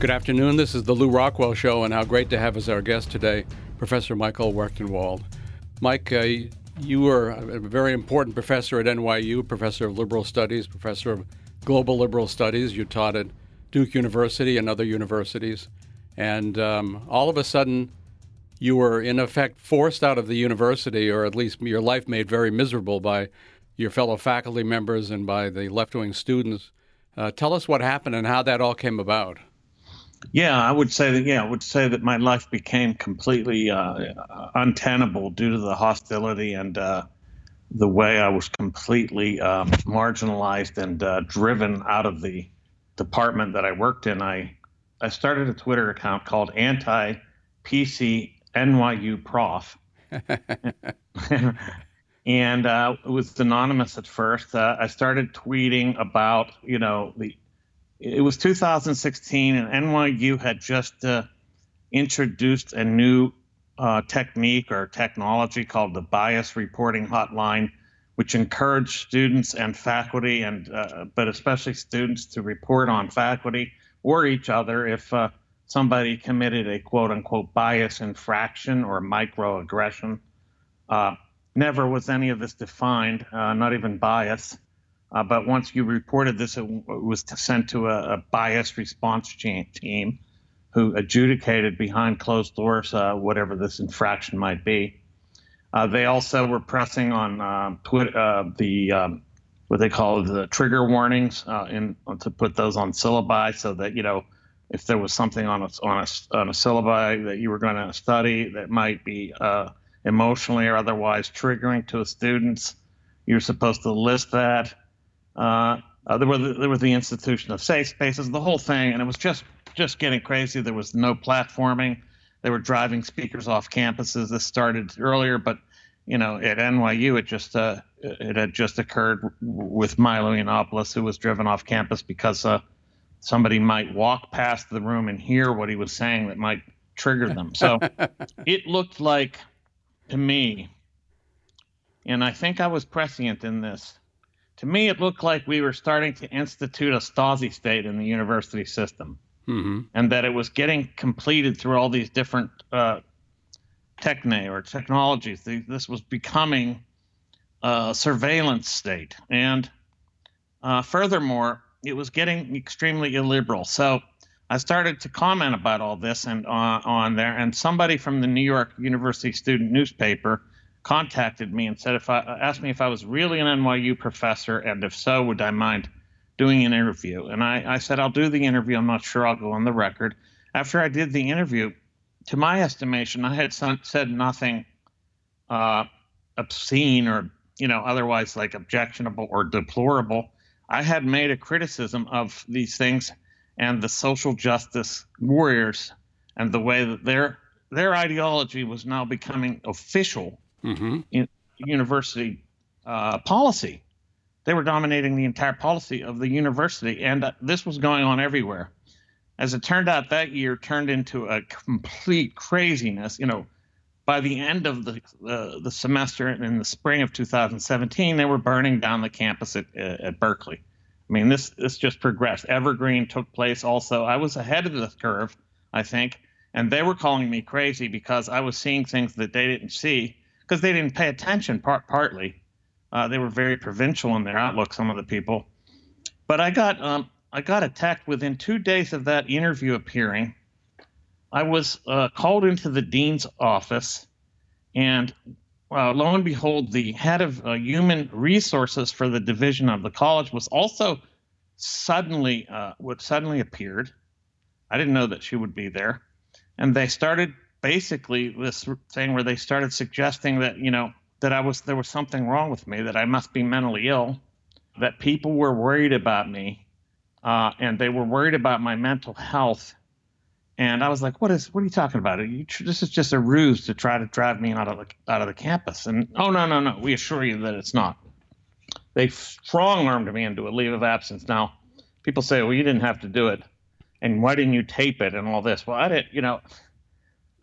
Good afternoon. This is the Lew Rockwell Show, and how great to have as our guest today Professor Michael Rectenwald. Mike, uh, you were a very important professor at NYU, professor of liberal studies, professor of global liberal studies. You taught at Duke University and other universities. And um, all of a sudden, you were in effect forced out of the university, or at least your life made very miserable by your fellow faculty members and by the left wing students. Uh, tell us what happened and how that all came about. Yeah, I would say that. Yeah, I would say that my life became completely uh, untenable due to the hostility and uh, the way I was completely um, marginalized and uh, driven out of the department that I worked in. I I started a Twitter account called Anti PC NYU Prof. and uh, it was anonymous at first. Uh, I started tweeting about, you know, the. It was 2016, and NYU had just uh, introduced a new uh, technique or technology called the Bias Reporting Hotline, which encouraged students and faculty, and uh, but especially students, to report on faculty or each other if uh, somebody committed a quote unquote bias infraction or microaggression. Uh, never was any of this defined, uh, not even bias. Uh, but once you reported this, it, it was sent to a, a bias response team who adjudicated behind closed doors uh, whatever this infraction might be. Uh, they also were pressing on uh, Twitter, the um, what they call the trigger warnings in to put those on syllabi so that you know if there was something on a on a, on a syllabi that you were going to study that might be uh, emotionally or otherwise triggering to students, you're supposed to list that. Uh, uh, there, were the, there was the institution of safe spaces, the whole thing, and it was just just getting crazy. There was no platforming. They were driving speakers off campuses. This started earlier, but you know, at NYU, it just uh, it had just occurred with Milo Yiannopoulos, who was driven off campus because uh, somebody might walk past the room and hear what he was saying that might trigger them. So it looked like to me, and I think I was prescient in this. To me, it looked like we were starting to institute a Stasi state in the university system, mm-hmm. and that it was getting completed through all these different uh, techne or technologies. This was becoming a surveillance state, and uh, furthermore, it was getting extremely illiberal. So I started to comment about all this and uh, on there, and somebody from the New York University student newspaper contacted me and said if I asked me if I was really an NYU professor, and if so, would I mind doing an interview? And I, I said I'll do the interview. I'm not sure I'll go on the record. After I did the interview, to my estimation, I had said nothing uh, obscene or you know otherwise like objectionable or deplorable I had made a criticism of these things and the social justice warriors and the way that their their ideology was now becoming official mm-hmm. in university uh, policy. They were dominating the entire policy of the university, and uh, this was going on everywhere. As it turned out, that year turned into a complete craziness. You know, by the end of the uh, the semester in the spring of 2017, they were burning down the campus at, uh, at Berkeley. I mean, this this just progressed. Evergreen took place also. I was ahead of the curve, I think, and they were calling me crazy because I was seeing things that they didn't see because they didn't pay attention. Part partly, uh, they were very provincial in their outlook. Some of the people, but I got um, I got attacked within two days of that interview appearing. I was uh, called into the dean's office, and uh, lo and behold, the head of uh, human resources for the division of the college was also suddenly uh, what suddenly appeared. I didn't know that she would be there, and they started basically this thing where they started suggesting that you know that I was there was something wrong with me, that I must be mentally ill, that people were worried about me, uh, and they were worried about my mental health and I was like, "What is? What are you talking about? You, this is just a ruse to try to drive me out of the out of the campus." And oh no, no, no! We assure you that it's not. They strong armed me into a leave of absence. Now, people say, "Well, you didn't have to do it," and why didn't you tape it and all this? Well, I didn't. You know,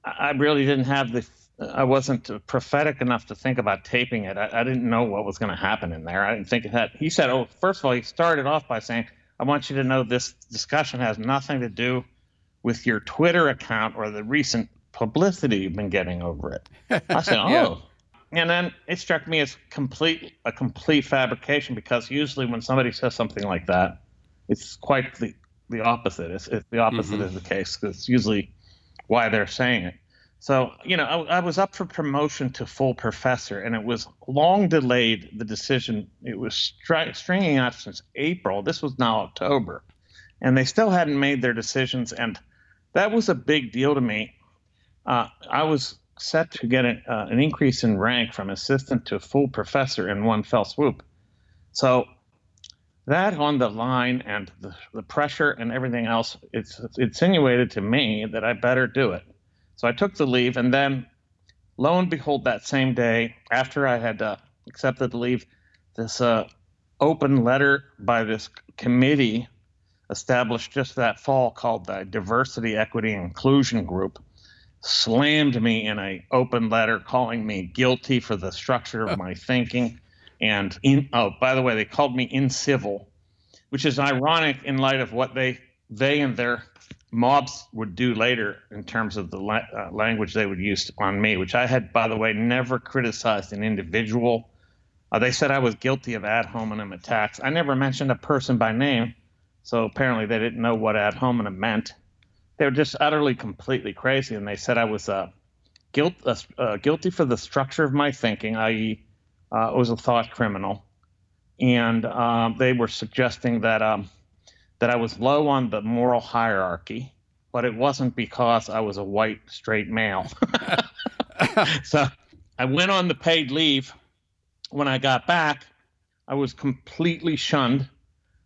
I really didn't have the. I wasn't prophetic enough to think about taping it. I, I didn't know what was going to happen in there. I didn't think it had. He said, "Oh, first of all, he started off by saying." I want you to know this discussion has nothing to do with your Twitter account or the recent publicity you've been getting over it. I said, oh. Yeah. And then it struck me as complete a complete fabrication because usually when somebody says something like that, it's quite the, the opposite. It's, it's the opposite Mhm. is the case. It's usually why they're saying it. So, you know, I, I was up for promotion to full professor, and it was long delayed, the decision. It was stri- stringing out since April. This was now October. And they still hadn't made their decisions. And that was a big deal to me. Uh, I was set to get uh, an increase in rank from assistant to full professor in one fell swoop. So that on the line and the, the pressure and everything else, it's, it's insinuated to me that I better do it. So I took the leave, and then lo and behold, that same day, after I had uh, accepted the leave, this uh, open letter by this committee established just that fall called the Diversity, Equity, and Inclusion Group slammed me in a open letter calling me guilty for the structure of my thinking and in oh by the way they called me incivil which is ironic in light of what they they and their mobs would do later in terms of the la- uh, language they would use on me which i had by the way never criticized an individual. Uh, they said i was guilty of ad hominem attacks. I never mentioned a person by name so apparently they didn't know what ad hominem meant. They were just utterly completely crazy and they said i was uh, guilt, uh, uh, guilty for the structure of my thinking i.e uh, was a thought criminal. And um, they were suggesting that um, that i was low on the moral hierarchy but it wasn't because i was a white straight male. So i went on the paid leave. When i got back i was completely shunned.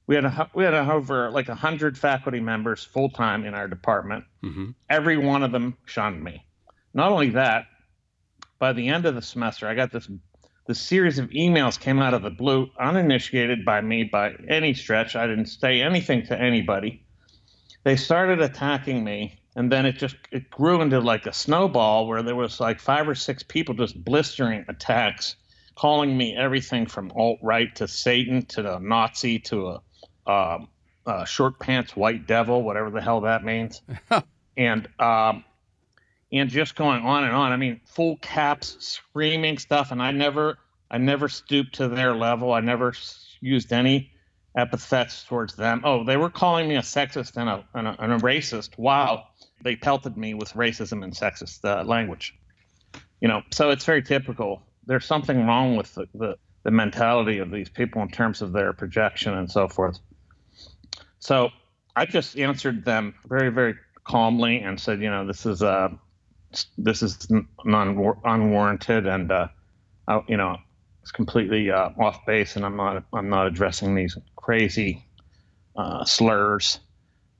We had a, we had a, over like 100 faculty members full time in our department. Hmm every one of them shunned me. Not only that, by the end of the semester, I got this this series of emails came out of the blue, uninitiated by me by any stretch. I didn't say anything to anybody. They started attacking me, and then it just it grew into like a snowball where there was like five or six people just blistering attacks, calling me everything from alt right to Satan to the Nazi to a, um, a short pants white devil, whatever the hell that means and um, and just going on and on. I mean, full caps, screaming stuff, and I never, I never stooped to their level. I never used any epithets towards them. Oh, they were calling me a sexist and a and a, and a racist. Wow, they pelted me with racism and sexist uh, language. You know, so it's very typical. There's something wrong with the, the the mentality of these people in terms of their projection and so forth. So I just answered them very, very calmly and said, you know, this is uh, this is non unwarranted and uh, I, you know, it's completely uh, off base, and I'm not I'm not addressing these crazy uh, slurs.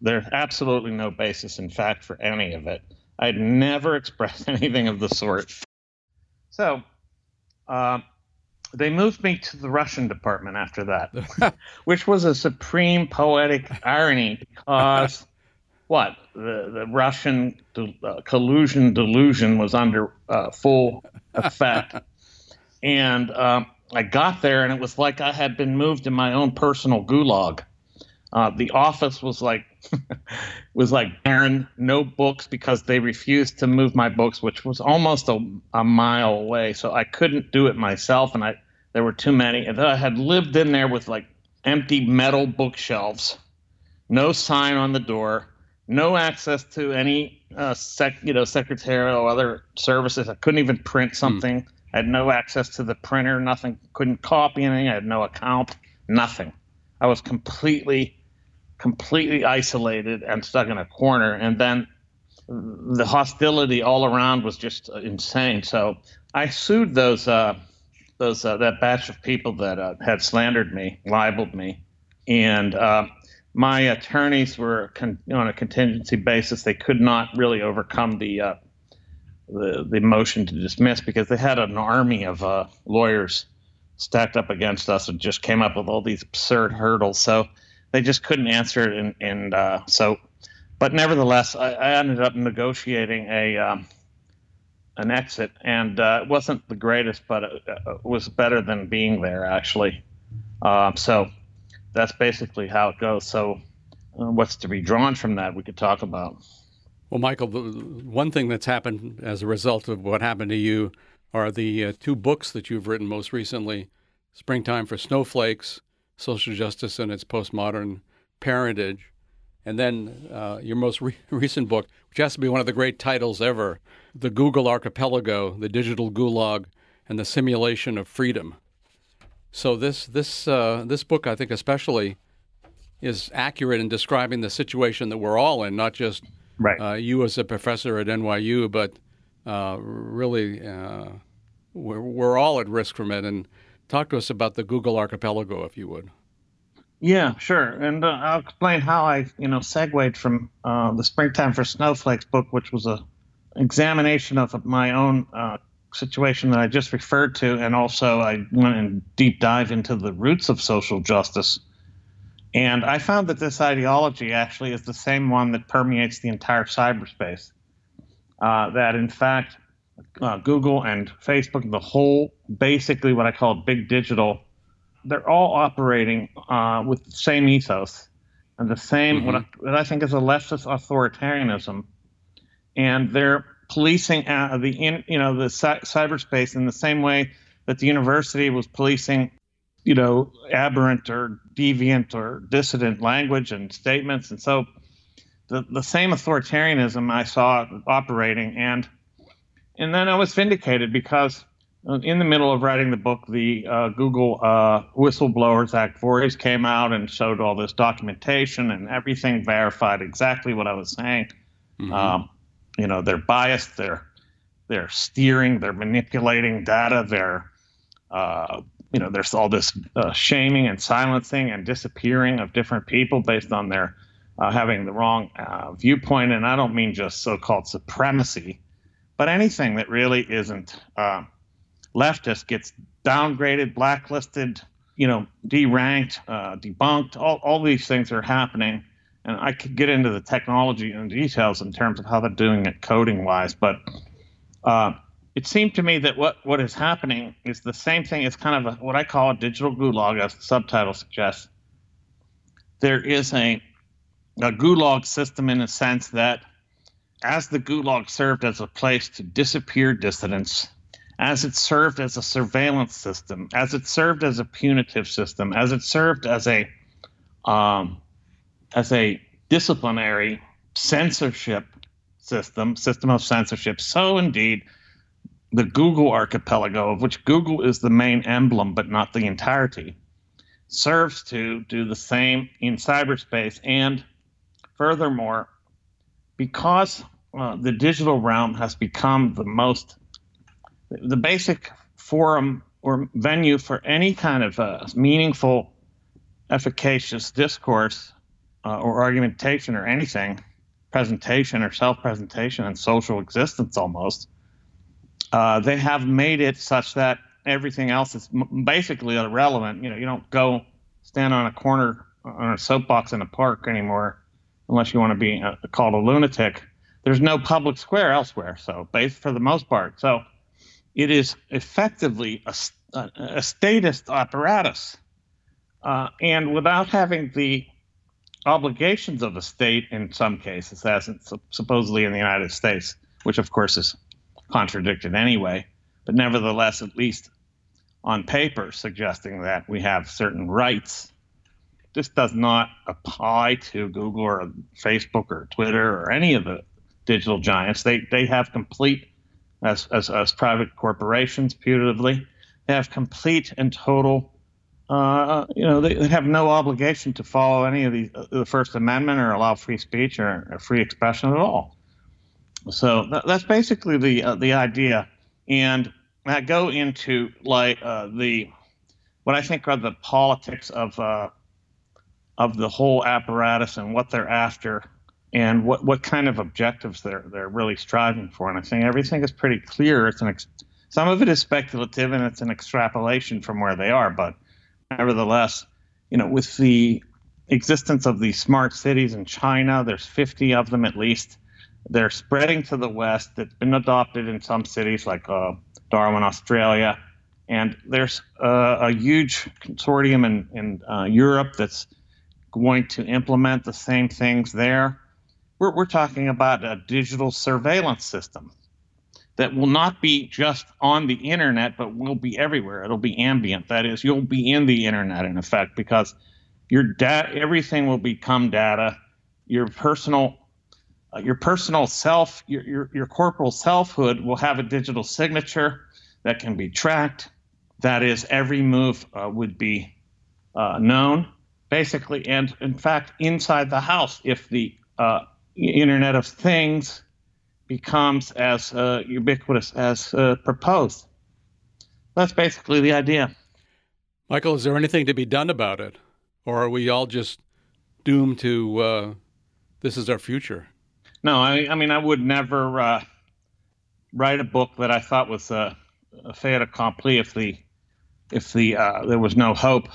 There's absolutely no basis in fact for any of it. I'd never expressed anything of the sort. So, uh, they moved me to the Russian department after that, which was a supreme poetic irony because what the the Russian de- uh, collusion delusion was under uh, full effect, and um, I got there and it was like I had been moved in my own personal gulag. Uh, the office was like was like barren, no books because they refused to move my books, which was almost a, a mile away. So I couldn't do it myself, and I there were too many. And then I had lived in there with like empty metal bookshelves, no sign on the door, no access to any uh, sec, you know, secretarial or other services. I couldn't even print something. I had no access to the printer. Nothing. Couldn't copy anything. I had no account. Nothing. I was completely, completely isolated and stuck in a corner. And then the hostility all around was just insane. So I sued those uh, those uh, that batch of people that uh, had slandered me, libeled me, and uh, my attorneys were con- on a contingency basis. They could not really overcome the uh, the the motion to dismiss because they had an army of uh, lawyers stacked up against us and just came up with all these absurd hurdles. So they just couldn't answer it, and, and uh, so. But nevertheless, I, I ended up negotiating a um, an exit, and uh, it wasn't the greatest, but it, it was better than being there actually. Um, so that's basically how it goes. So, uh, what's to be drawn from that? We could talk about. Well, Michael, one thing that's happened as a result of what happened to you are the uh, two books that you've written most recently Springtime for Snowflakes, Social Justice and Its Postmodern Parentage, and then uh, your most re- recent book, which has to be one of the great titles ever The Google Archipelago, The Digital Gulag, and the Simulation of Freedom. So, this, this, uh, this book, I think, especially, is accurate in describing the situation that we're all in, not just right. uh, you as a professor at NYU, but uh, really uh, we're, we're all at risk from it. And talk to us about the Google Archipelago, if you would. Yeah, sure, and uh, I'll explain how I, you know, segued from uh, the Springtime for Snowflakes book, which was a examination of my own uh, situation that I just referred to, and also I went and deep dive into the roots of social justice and I found that this ideology actually is the same one that permeates the entire cyberspace. Uh, that in fact, uh, Google and Facebook, the whole, basically what I call big digital, they're all operating uh, with the same ethos and the same mm-hmm. what, I, what, I, think is a leftist authoritarianism, and they're policing uh, the in, you know the cyberspace in the same way that the university was policing you know, aberrant or deviant or dissident language and statements. And so the, the same authoritarianism I saw operating. And, and then I was vindicated because in the middle of writing the book, the uh, Google uh, Whistleblower Zach Vorhies came out and showed all this documentation and everything verified exactly what I was saying. Mm-hmm. Um, you know, they're biased, they're they're steering, they're manipulating data, they're uh, you know, there's all this uh, shaming and silencing and disappearing of different people based on their uh, having the wrong uh, viewpoint. And I don't mean just so called supremacy, but anything that really isn't uh, leftist gets downgraded, blacklisted, you know, deranked, uh, debunked. All, all these things are happening. And I could get into the technology and details in terms of how they're doing it coding wise, but uh, it seemed to me that what, what is happening is the same thing. It's kind of a, what I call a digital gulag, as the subtitle suggests. There is a, a gulag system in a sense that as the gulag served as a place to disappear dissidents, as it served as a surveillance system, as it served as a punitive system, as it served as a um, as a disciplinary censorship system, system of censorship, so indeed the Google archipelago, of which Google is the main emblem, but not the entirety, serves to do the same in cyberspace. And furthermore, because uh, the digital realm has become the most, the basic forum or venue for any kind of uh, meaningful, efficacious discourse uh, or argumentation or anything, presentation or self presentation and social existence almost uh, they have made it such that everything else is m- basically irrelevant. You know, you don't go stand on a corner on a soapbox in a park anymore unless you want to be uh, called a lunatic. There's no public square elsewhere, so based for the most part. So it is effectively a, a, a statist apparatus. Uh, and without having the obligations of the state in some cases, as supposedly in the United States, which of course is contradicted anyway, but nevertheless, at least on paper, suggesting that we have certain rights. This does not apply to Google or Facebook or Twitter or any of the digital giants. They they have complete as as, as private corporations, putatively, they have complete and total. Uh, you know, they, they, have no obligation to follow any of the, the First Amendment or allow free speech or, or free expression at all. So that's basically the uh, the idea, and I go into like uh, the what I think are the politics of uh, of the whole apparatus and what they're after, and what what kind of objectives they're they're really striving for. And I think everything is pretty clear. It's an ex- some of it is speculative and it's an extrapolation from where they are, but nevertheless, you know, with the existence of these smart cities in China, there's 50 of them at least they're spreading to the west. It's been adopted in some cities like uh, Darwin, Australia. And there's uh, a huge consortium in, in uh, Europe that's going to implement the same things there. We're, we're talking about a digital surveillance system that will not be just on the internet, but will be everywhere. It'll be ambient. That is, you'll be in the internet in effect because your data, everything will become data. Your personal, uh, your personal self, your, your your corporal selfhood will have a digital signature that can be tracked. That is, every move uh, would be uh, known, basically, and in fact, inside the house, if the uh, Internet of Things becomes as uh, ubiquitous as uh, proposed. That's basically the idea. Michael, is there anything to be done about it? Or are we all just doomed to uh, this is our future? No, I, I mean, I would never uh, write a book that I thought was a, a fait accompli if the if the uh, there was no hope.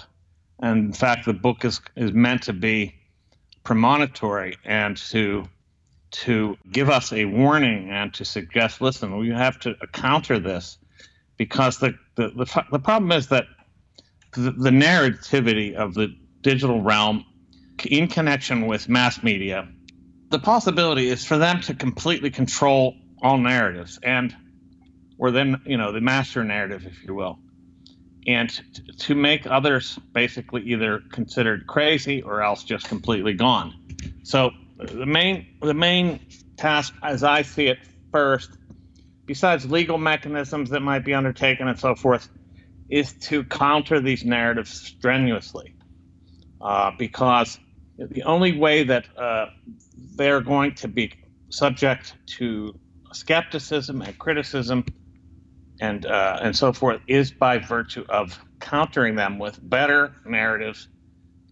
And in fact, the book is is meant to be premonitory and to to give us a warning and to suggest, listen, we have to counter this because the the, the, the problem is that the, the narrativity of the digital realm in connection with mass media, the possibility is for them to completely control all narratives and or then you know the master narrative if you will and to make others basically either considered crazy or else just completely gone. So the main the main task, as I see it, first, besides legal mechanisms that might be undertaken and so forth, is to counter these narratives strenuously, uh, because the only way that uh, they're going to be subject to skepticism and criticism and uh, and so forth is by virtue of countering them with better narratives,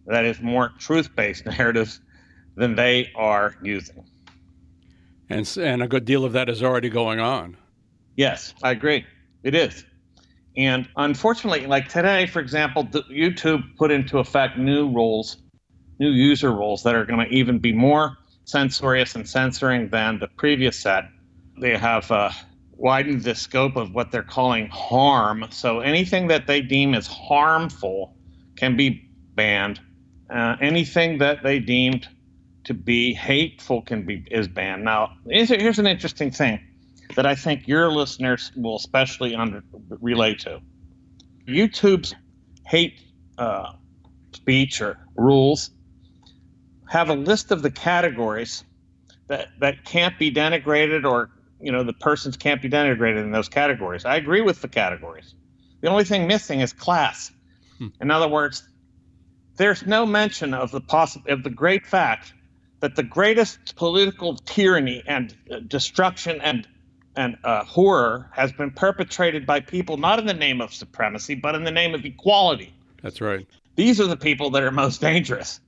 that is more truth-based narratives than they are using. And, and a good deal of that is already going on. Yes, I agree. It is. And unfortunately, like today, for example, YouTube put into effect new rules, new user rules that are going to even be more censorious and censoring than the previous set. They have uh, widened the scope of what they're calling harm. So anything that they deem as harmful can be banned. Uh, anything that they deemed to be hateful can be is banned. Now, here's an interesting thing that I think your listeners will especially under, relate to. YouTube's hate uh, speech or rules have a list of the categories that that can't be denigrated or you know the persons can't be denigrated in those categories. I agree with the categories. The only thing missing is class. Hmm. In other words, there's no mention of the possi- of the great fact that the greatest political tyranny and uh, destruction and and uh, horror has been perpetrated by people not in the name of supremacy but in the name of equality. That's right. These are the people that are most dangerous,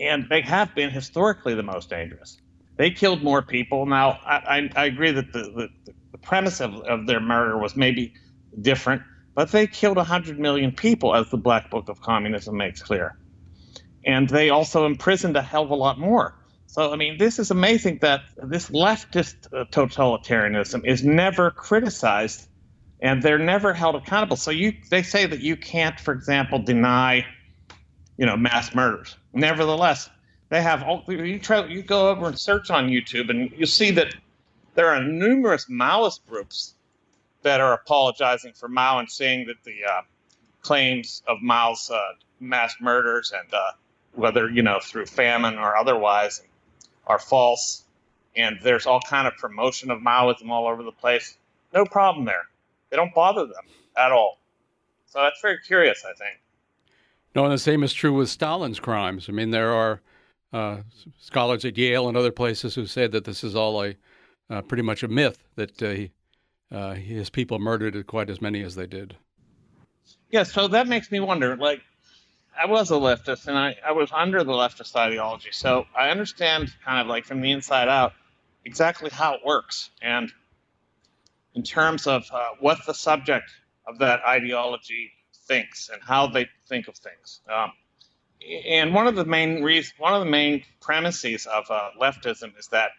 and they have been historically the most dangerous. They killed more people. Now, I, I, I agree that the, the, the premise of, of their murder was maybe different, but they killed 100 million people, as the Black Book of Communism makes clear. And they also imprisoned a hell of a lot more. So, I mean, this is amazing that this leftist uh, totalitarianism is never criticized and they're never held accountable. So you, they say that you can't, for example, deny, you know, mass murders. Nevertheless, they have all, you try, you go over and search on YouTube and you see that there are numerous Maoist groups that are apologizing for Mao and saying that the uh, claims of Mao's uh, mass murders and uh, whether you know through famine or otherwise are false, and there's all kind of promotion of Maoism all over the place. No problem there. They don't bother them at all. So that's very curious, I think. No, and the same is true with Stalin's crimes. I mean, there are uh, scholars at Yale and other places who say that this is all a uh, pretty much a myth that uh, he, uh, his people murdered quite as many as they did. Yeah, so that makes me wonder, like, I was a leftist and I, I was under the leftist ideology. So I understand kind of like from the inside out exactly how it works. And in terms of uh, what the subject of that ideology thinks and how they think of things. Um, and one of the main reasons, one of the main premises of uh, leftism is that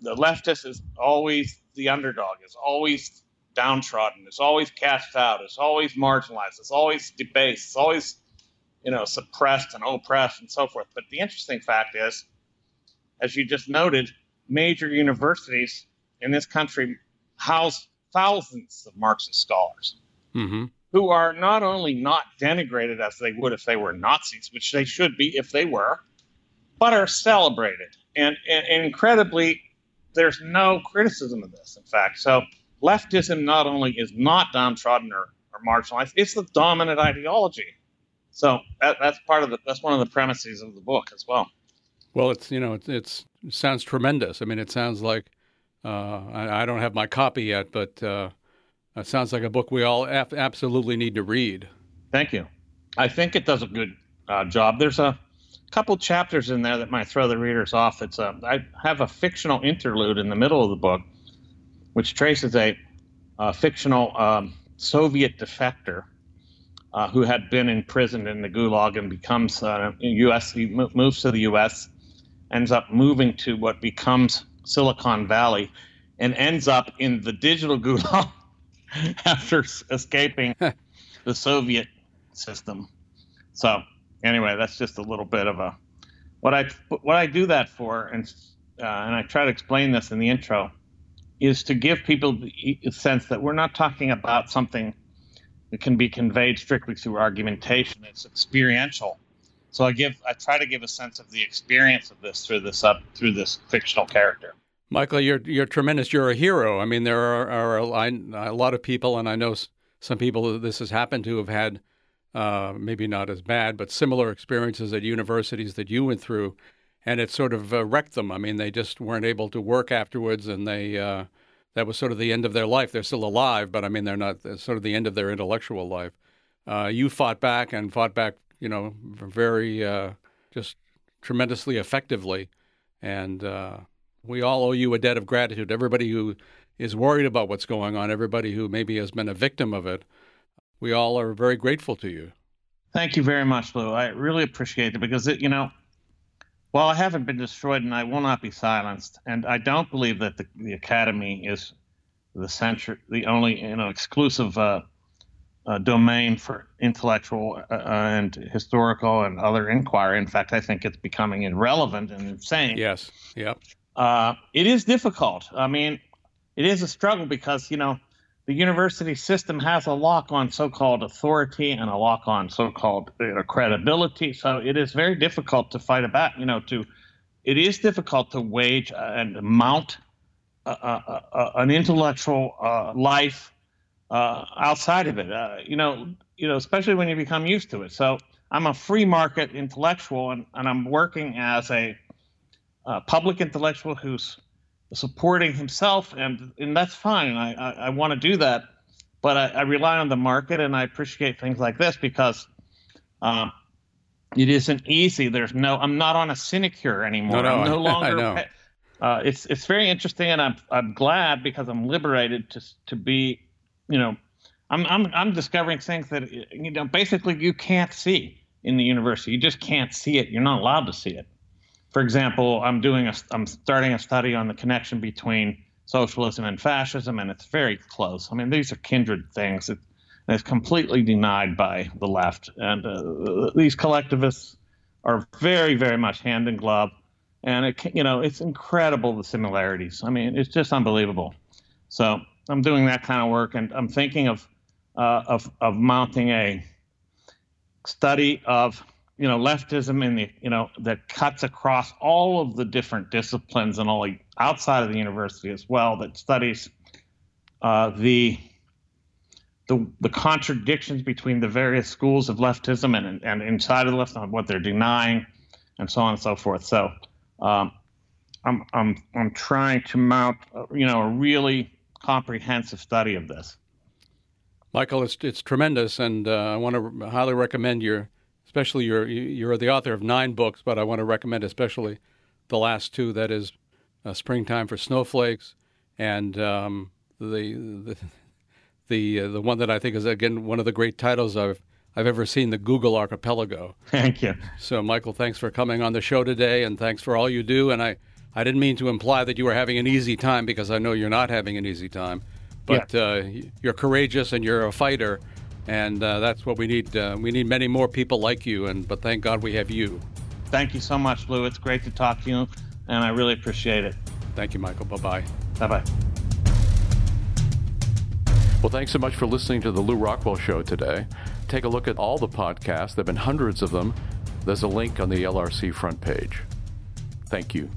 the leftist is always the underdog, is always downtrodden, is always cast out, is always marginalized, is always debased, is always you know, suppressed and oppressed and so forth. But the interesting fact is as you just noted, major universities in this country house thousands of Marxist scholars mm-hmm. who are not only not denigrated as they would if they were Nazis, which they should be if they were, but are celebrated. And, and, and incredibly, there's no criticism of this, in fact. So leftism not only is not downtrodden or, or marginalized, it's the dominant ideology. So that, that's part of the that's one of the premises of the book as well. Well, it's you know it's, it's it sounds tremendous. I mean, it sounds like uh, I, I, don't have my copy yet, but uh, it sounds like a book we all af- absolutely need to read. Thank you. I think it does a good uh, job. There's a couple chapters in there that might throw the readers off. It's a, I have a fictional interlude in the middle of the book, which traces a, a fictional um, Soviet defector uh, who had been imprisoned in the Gulag and becomes uh, U.S. He moves to the U.S., ends up moving to what becomes Silicon Valley, and ends up in the digital Gulag after escaping the Soviet system. So anyway, that's just a little bit of a what I what I do that for, and uh, and I try to explain this in the intro, is to give people the sense that we're not talking about something that can be conveyed strictly through argumentation. It's experiential. So I give I try to give a sense of the experience of this through this up through this fictional character. Michael, you're you're tremendous. You're a hero. I mean, there are, are a, a lot of people, and I know some people that this has happened to have had uh, maybe not as bad, but similar experiences at universities that you went through, and it sort of uh, wrecked them. I mean, they just weren't able to work afterwards, and they uh, that was sort of the end of their life. They're still alive, but I mean, they're not sort of the end of their intellectual life. Uh, you fought back and fought back, you know, very uh, just tremendously effectively, and uh, we all owe you a debt of gratitude. Everybody who is worried about what's going on, everybody who maybe has been a victim of it we all are very grateful to you. Thank you very much, Lew. I really appreciate it because it, you know, while I haven't been destroyed and I will not be silenced, and I don't believe that the, the Academy is the center, the only you know exclusive uh, uh, domain for intellectual uh, and historical and other inquiry. In fact, I think it's becoming irrelevant and insane. Yes. Yep. Uh, it is difficult. I mean, it is a struggle because you know the university system has a lock on so-called authority and a lock on so-called you know, credibility. So it is very difficult to fight about. You know, to it is difficult to wage and mount an intellectual uh, life uh, outside of it. Uh, you know, you know, especially when you become used to it. So I'm a free market intellectual, and, and I'm working as a public intellectual who's supporting himself, and and that's fine. I I, I want to do that, but I, I, rely on the market, and I appreciate things like this because. Um, it isn't easy. There's no. I'm not on a sinecure anymore. No, no, I'm no longer. I know. Uh, it's it's very interesting, and I'm I'm glad because I'm liberated to to be, you know, I'm I'm I'm discovering things that you know basically you can't see in the university. You just can't see it. You're not allowed to see it for example, I'm doing a, I'm starting a study on the connection between socialism and fascism, and it's very close. I mean, these are kindred things. It, it's completely denied by the left, and uh, these collectivists are very, very much hand in glove. And it, you know, it's incredible the similarities. I mean, it's just unbelievable. So I'm doing that kind of work, and I'm thinking of uh, of of mounting a study of you know leftism in the you know that cuts across all of the different disciplines and only outside of the university as well that studies uh, the the the contradictions between the various schools of leftism and and inside of the left on what they're denying and so on and so forth so um, I'm I'm I'm trying to mount uh, you know a really comprehensive study of this. Michael, it's it's tremendous, and uh, I want to highly recommend your especially you're you're the author of nine books, but I want to recommend especially the last two. That is, uh, "Springtime for Snowflakes," and um, the the the, uh, the one that I think is again one of the great titles I've I've ever seen, the Google Archipelago. Thank you. So, Michael, thanks for coming on the show today, and thanks for all you do. And I I didn't mean to imply that you were having an easy time because I know you're not having an easy time, but yeah. uh, you're courageous and you're a fighter and uh, that's what we need. Uh, we need many more people like you, and but thank God we have you. Thank you so much, Lew. It's great to talk to you, and I really appreciate it. Thank you, Michael. Bye bye. Bye bye. Well, thanks so much for listening to the Lew Rockwell Show today. Take a look at all the podcasts, there have been hundreds of them. There's a link on the LRC front page. Thank you.